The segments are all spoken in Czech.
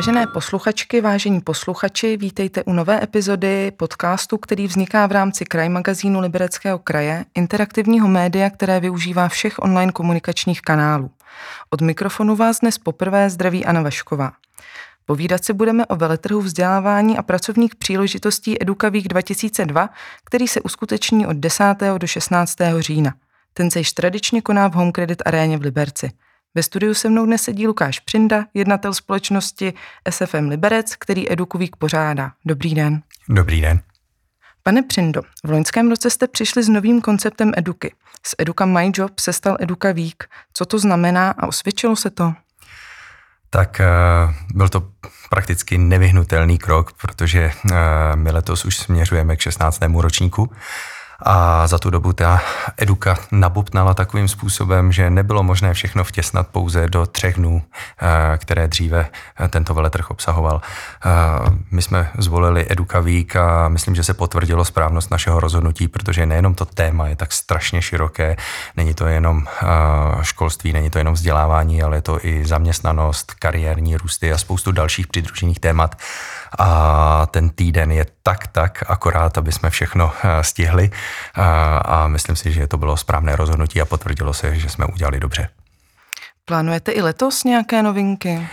Vážené posluchačky, vážení posluchači, vítejte u nové epizody podcastu, který vzniká v rámci Kraj magazínu Libereckého kraje, interaktivního média, které využívá všech online komunikačních kanálů. Od mikrofonu vás dnes poprvé zdraví Anna Vašková. Povídat si budeme o veletrhu vzdělávání a pracovních příležitostí EdukaVík 2002, který se uskuteční od 10. do 16. října. Ten se již tradičně koná v Home Credit aréně v Liberci. Ve studiu se mnou dnes sedí Lukáš Přinda, jednatel společnosti SFM Liberec, který EdukuVík pořádá. Dobrý den. Dobrý den. Pane Přindo, v loňském roce jste přišli s novým konceptem Eduky. Z Eduka My Job se stal Eduka Week. Co to znamená a osvědčilo se to? Tak eh, byl to prakticky nevyhnutelný krok, protože eh, my letos už směřujeme k 16. ročníku a za tu dobu ta eduka nabupnala takovým způsobem, že nebylo možné všechno vtěsnat pouze do třech dnů, eh, které dříve eh, tento veletrh obsahoval. Eh, my jsme zvolili Eduka Week a myslím, že se potvrdilo správnost našeho rozhodnutí, protože nejenom to téma je tak strašně široké, není to jenom školství, není to jenom vzdělávání, ale je to i zaměstnanost, kariérní růsty a spoustu dalších přidružených témat. A ten týden je tak, tak akorát, aby jsme všechno stihli a myslím si, že to bylo správné rozhodnutí a potvrdilo se, že jsme udělali dobře. Plánujete i letos nějaké novinky?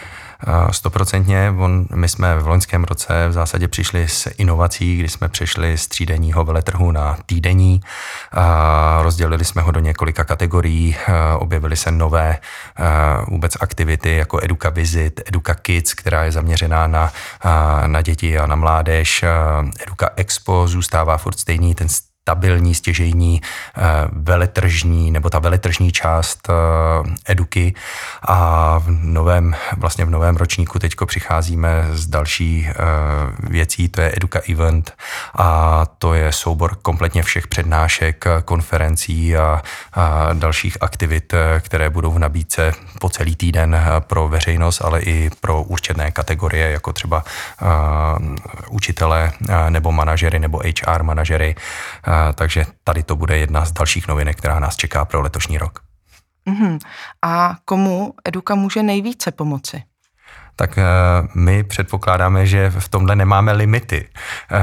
Stoprocentně. My jsme v loňském roce v zásadě přišli s inovací, kdy jsme přešli z třídenního veletrhu na týdenní. A rozdělili jsme ho do několika kategorií. Objevily se nové vůbec aktivity jako Eduka Visit, Eduka Kids, která je zaměřená na, na děti a na mládež. Eduka Expo zůstává furt stejný, ten stabilní, stěžejní eh, veletržní nebo ta veletržní část eh, eduky a v novém, vlastně v novém ročníku teďko přicházíme s další eh, věcí, to je Eduka Event a to je soubor kompletně všech přednášek, konferencí a, a dalších aktivit, které budou v nabídce po celý týden pro veřejnost, ale i pro určené kategorie, jako třeba uh, učitele nebo manažery nebo HR manažery. Uh, takže tady to bude jedna z dalších novinek, která nás čeká pro letošní rok. Uh-huh. A komu Eduka může nejvíce pomoci? Tak eh, my předpokládáme, že v tomhle nemáme limity. Eh,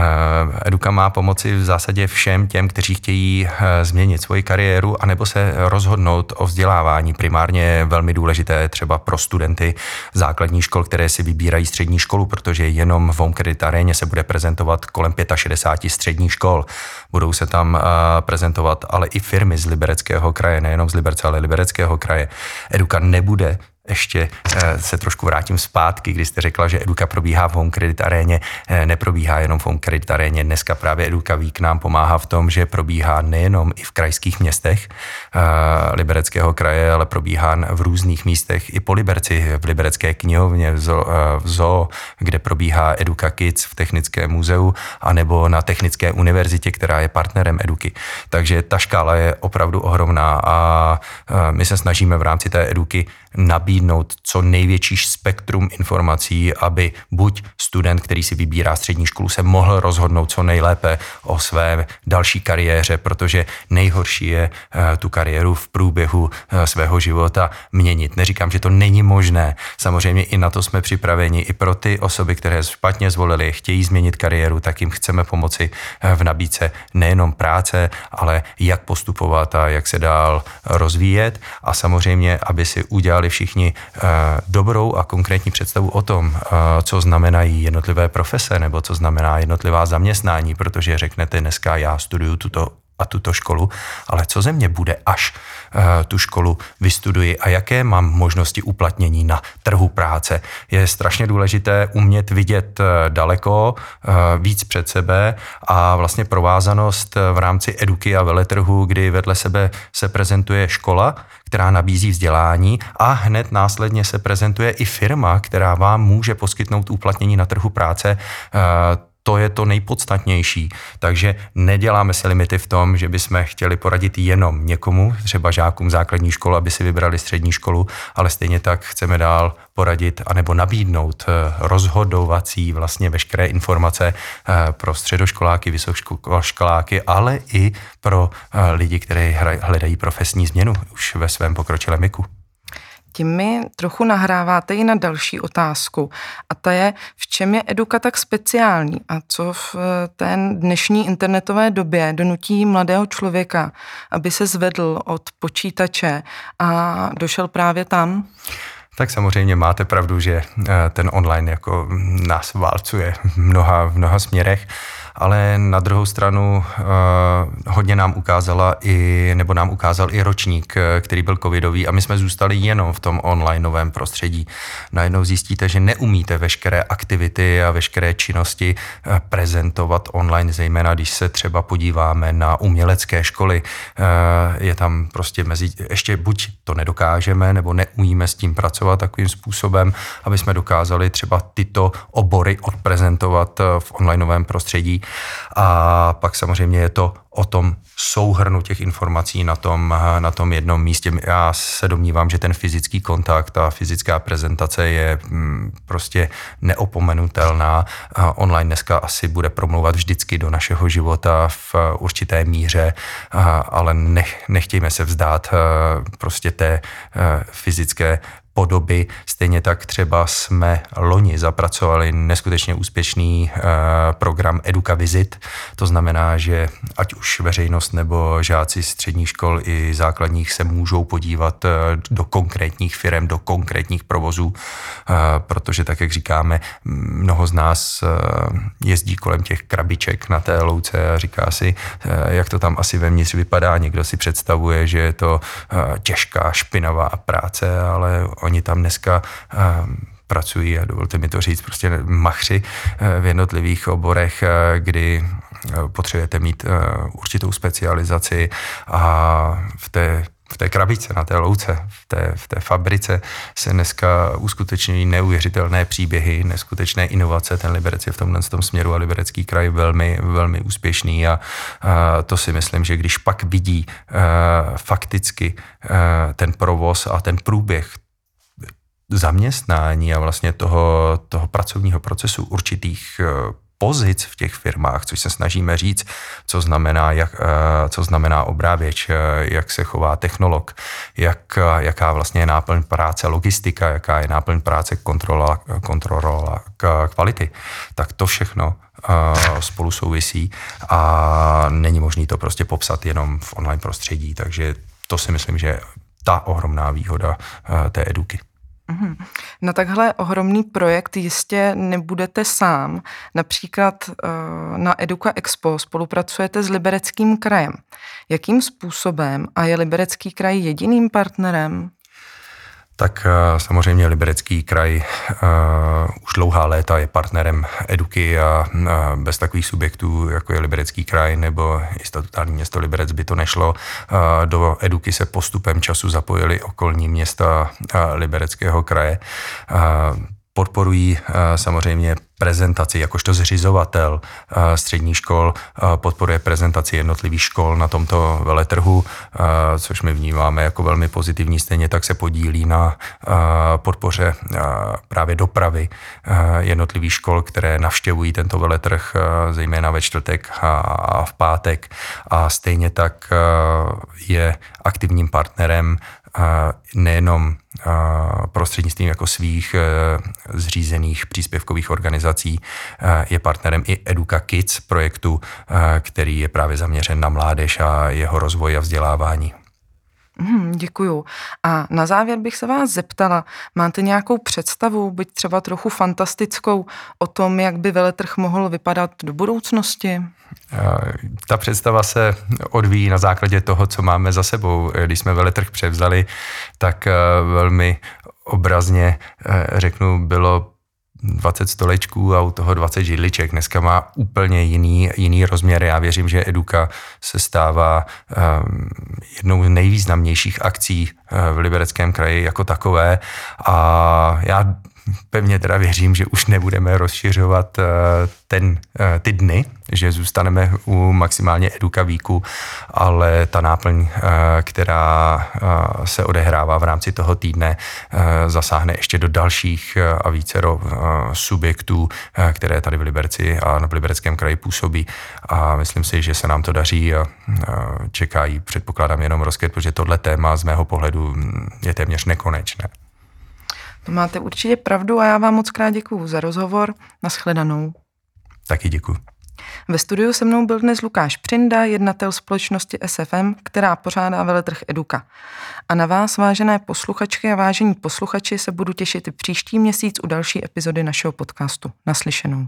Eduka má pomoci v zásadě všem těm, kteří chtějí eh, změnit svoji kariéru anebo se rozhodnout o vzdělávání. Primárně je velmi důležité třeba pro studenty základních škol, které si vybírají střední školu, protože jenom v Home Credit Aréně se bude prezentovat kolem 65 středních škol. Budou se tam prezentovat ale i firmy z Libereckého kraje, nejenom z Liberce, ale Libereckého kraje. Eduka nebude ještě eh, se trošku vrátím zpátky, kdy jste řekla, že Eduka probíhá v Home Credit aréně. Eh, neprobíhá jenom v Home Credit aréně. Dneska právě Eduka Week nám pomáhá v tom, že probíhá nejenom i v krajských městech uh, Libereckého kraje, ale probíhá v různých místech i po Liberci, v Liberecké knihovně, v zoo, kde probíhá Eduka Kids v Technickém muzeu, anebo na Technické univerzitě, která je partnerem Eduky. Takže ta škála je opravdu ohromná a my se snažíme v rámci té Eduky nabídnout co největší spektrum informací, aby buď student, který si vybírá střední školu, se mohl rozhodnout co nejlépe o své další kariéře, protože nejhorší je eh, tu kariéru v průběhu eh, svého života měnit. Neříkám, že to není možné. Samozřejmě i na to jsme připraveni. I pro ty osoby, které špatně zvolili, chtějí změnit kariéru, tak jim chceme pomoci eh, v nabídce nejenom práce, ale jak postupovat a jak se dál rozvíjet. A samozřejmě, aby si udělali udělali všichni eh, dobrou a konkrétní představu o tom, eh, co znamenají jednotlivé profese nebo co znamená jednotlivá zaměstnání, protože řeknete dneska já studuju tuto a tuto školu, ale co ze mě bude, až uh, tu školu vystuduji a jaké mám možnosti uplatnění na trhu práce. Je strašně důležité umět vidět uh, daleko, uh, víc před sebe a vlastně provázanost v rámci eduky a veletrhu, kdy vedle sebe se prezentuje škola, která nabízí vzdělání a hned následně se prezentuje i firma, která vám může poskytnout uplatnění na trhu práce to je to nejpodstatnější. Takže neděláme si limity v tom, že bychom chtěli poradit jenom někomu, třeba žákům základní školy, aby si vybrali střední školu, ale stejně tak chceme dál poradit anebo nabídnout eh, rozhodovací vlastně veškeré informace eh, pro středoškoláky, vysokoškoláky, ale i pro eh, lidi, kteří hledají profesní změnu už ve svém pokročilém věku. Tím mi trochu nahráváte i na další otázku. A ta je, v čem je eduka tak speciální a co v té dnešní internetové době donutí mladého člověka, aby se zvedl od počítače a došel právě tam? Tak samozřejmě máte pravdu, že ten online jako nás válcuje v mnoha, v mnoha směrech ale na druhou stranu uh, hodně nám ukázala i, nebo nám ukázal i ročník, eh, který byl covidový a my jsme zůstali jenom v tom onlineovém prostředí. Najednou zjistíte, že neumíte veškeré aktivity a veškeré činnosti uh, prezentovat online, zejména když se třeba podíváme na umělecké školy. Je tam prostě mezi, ještě buď to nedokážeme, nebo neumíme s tím pracovat takovým způsobem, aby jsme dokázali třeba tyto obory odprezentovat v onlineovém prostředí a pak samozřejmě je to o tom souhrnu těch informací na tom, na tom jednom místě. Já se domnívám, že ten fyzický kontakt a fyzická prezentace je mm, prostě neopomenutelná. Online dneska asi bude promlouvat vždycky do našeho života v určité míře, ale nech, nechtějme se vzdát prostě té fyzické podoby. Stejně tak třeba jsme loni zapracovali neskutečně úspěšný uh, program Educa Visit. To znamená, že ať už veřejnost nebo žáci středních škol i základních se můžou podívat uh, do konkrétních firm, do konkrétních provozů, uh, protože tak, jak říkáme, mnoho z nás jezdí kolem těch krabiček na té louce a říká si, jak to tam asi vevnitř vypadá. Někdo si představuje, že je to těžká, špinavá práce, ale oni tam dneska ehm, pracují a dovolte mi to říct, prostě machři eh, v jednotlivých oborech, eh, kdy eh, potřebujete mít určitou specializaci a v té v té krabice, na té louce, v té, v té fabrice se dneska uskutečňují neuvěřitelné příběhy, neskutečné inovace. Ten Liberec je v tomhle tom směru a Liberecký kraj velmi, velmi úspěšný a, a to si myslím, že když pak vidí a, fakticky a, ten provoz a ten průběh zaměstnání a vlastně toho, toho pracovního procesu určitých eh, pozic v těch firmách, což se snažíme říct, co znamená, jak, eh, co znamená obrávěč, eh, jak se chová technolog, jak, jaká vlastně je náplň práce logistika, jaká je náplň práce kontrola, kontrola kvality, tak to všechno spolu souvisí a není možné to prostě popsat jenom v online prostředí, takže to si myslím, že je ta ohromná výhoda té eduky. Mhm. Na takhle ohromný projekt jistě nebudete sám. Například eh, na Eduka Expo spolupracujete s Libereckým krajem. Jakým způsobem a je Liberecký kraj jediným partnerem? Tak eh, samozřejmě Liberecký kraj uh, už dlouhá léta je partnerem Eduky a uh, bez takových subjektů, jako je Liberecký kraj nebo i statutární město Liberec by to nešlo. Uh, do Eduky se postupem času zapojili okolní města Libereckého kraje podporují samozřejmě prezentaci, jakožto zřizovatel eh, středních škol eh, podporuje prezentaci jednotlivých škol na tomto veletrhu, což my vnímáme jako velmi pozitivní. Stejně tak se podílí na podpoře právě dopravy jednotlivých škol, které navštěvují tento veletrh, zejména ve čtvrtek a v pátek. A stejně tak je aktivním partnerem nejenom prostřednictvím jako svých e, zřízených příspěvkových organizací e, je partnerem i Educa Kids projektu, e, který je právě zaměřen na mládež a jeho rozvoj a vzdělávání. Hmm, děkuju. A na závěr bych se vás zeptala, máte nějakou představu, byť třeba trochu fantastickou, o tom, jak by veletrh mohl vypadat do budoucnosti? Ta představa se odvíjí na základě toho, co máme za sebou. Když jsme veletrh převzali, tak velmi obrazně řeknu, bylo 20 stolečků a u toho 20 židliček. Dneska má úplně jiný, jiný rozměr. Já věřím, že Eduka se stává um, jednou z nejvýznamnějších akcí uh, v Libereckém kraji jako takové a já pevně teda věřím, že už nebudeme rozšiřovat uh, ten, uh, ty dny, že zůstaneme u maximálně eduka víku, ale ta náplň, uh, která se odehrává v rámci toho týdne, zasáhne ještě do dalších a vícero subjektů, které tady v Liberci a na Libereckém kraji působí a myslím si, že se nám to daří a čekají, předpokládám, jenom rozkvět, protože tohle téma z mého pohledu mm, je téměř nekonečné. To máte určitě pravdu a já vám moc krát děkuju za rozhovor. Naschledanou. Taky děkuji. Ve studiu se mnou byl dnes Lukáš Přinda, jednatel společnosti SFM, která pořádá veletrh Eduka. A na vás, vážené posluchačky a vážení posluchači, se budu těšit i příští měsíc u další epizody našeho podcastu. Naslyšenou.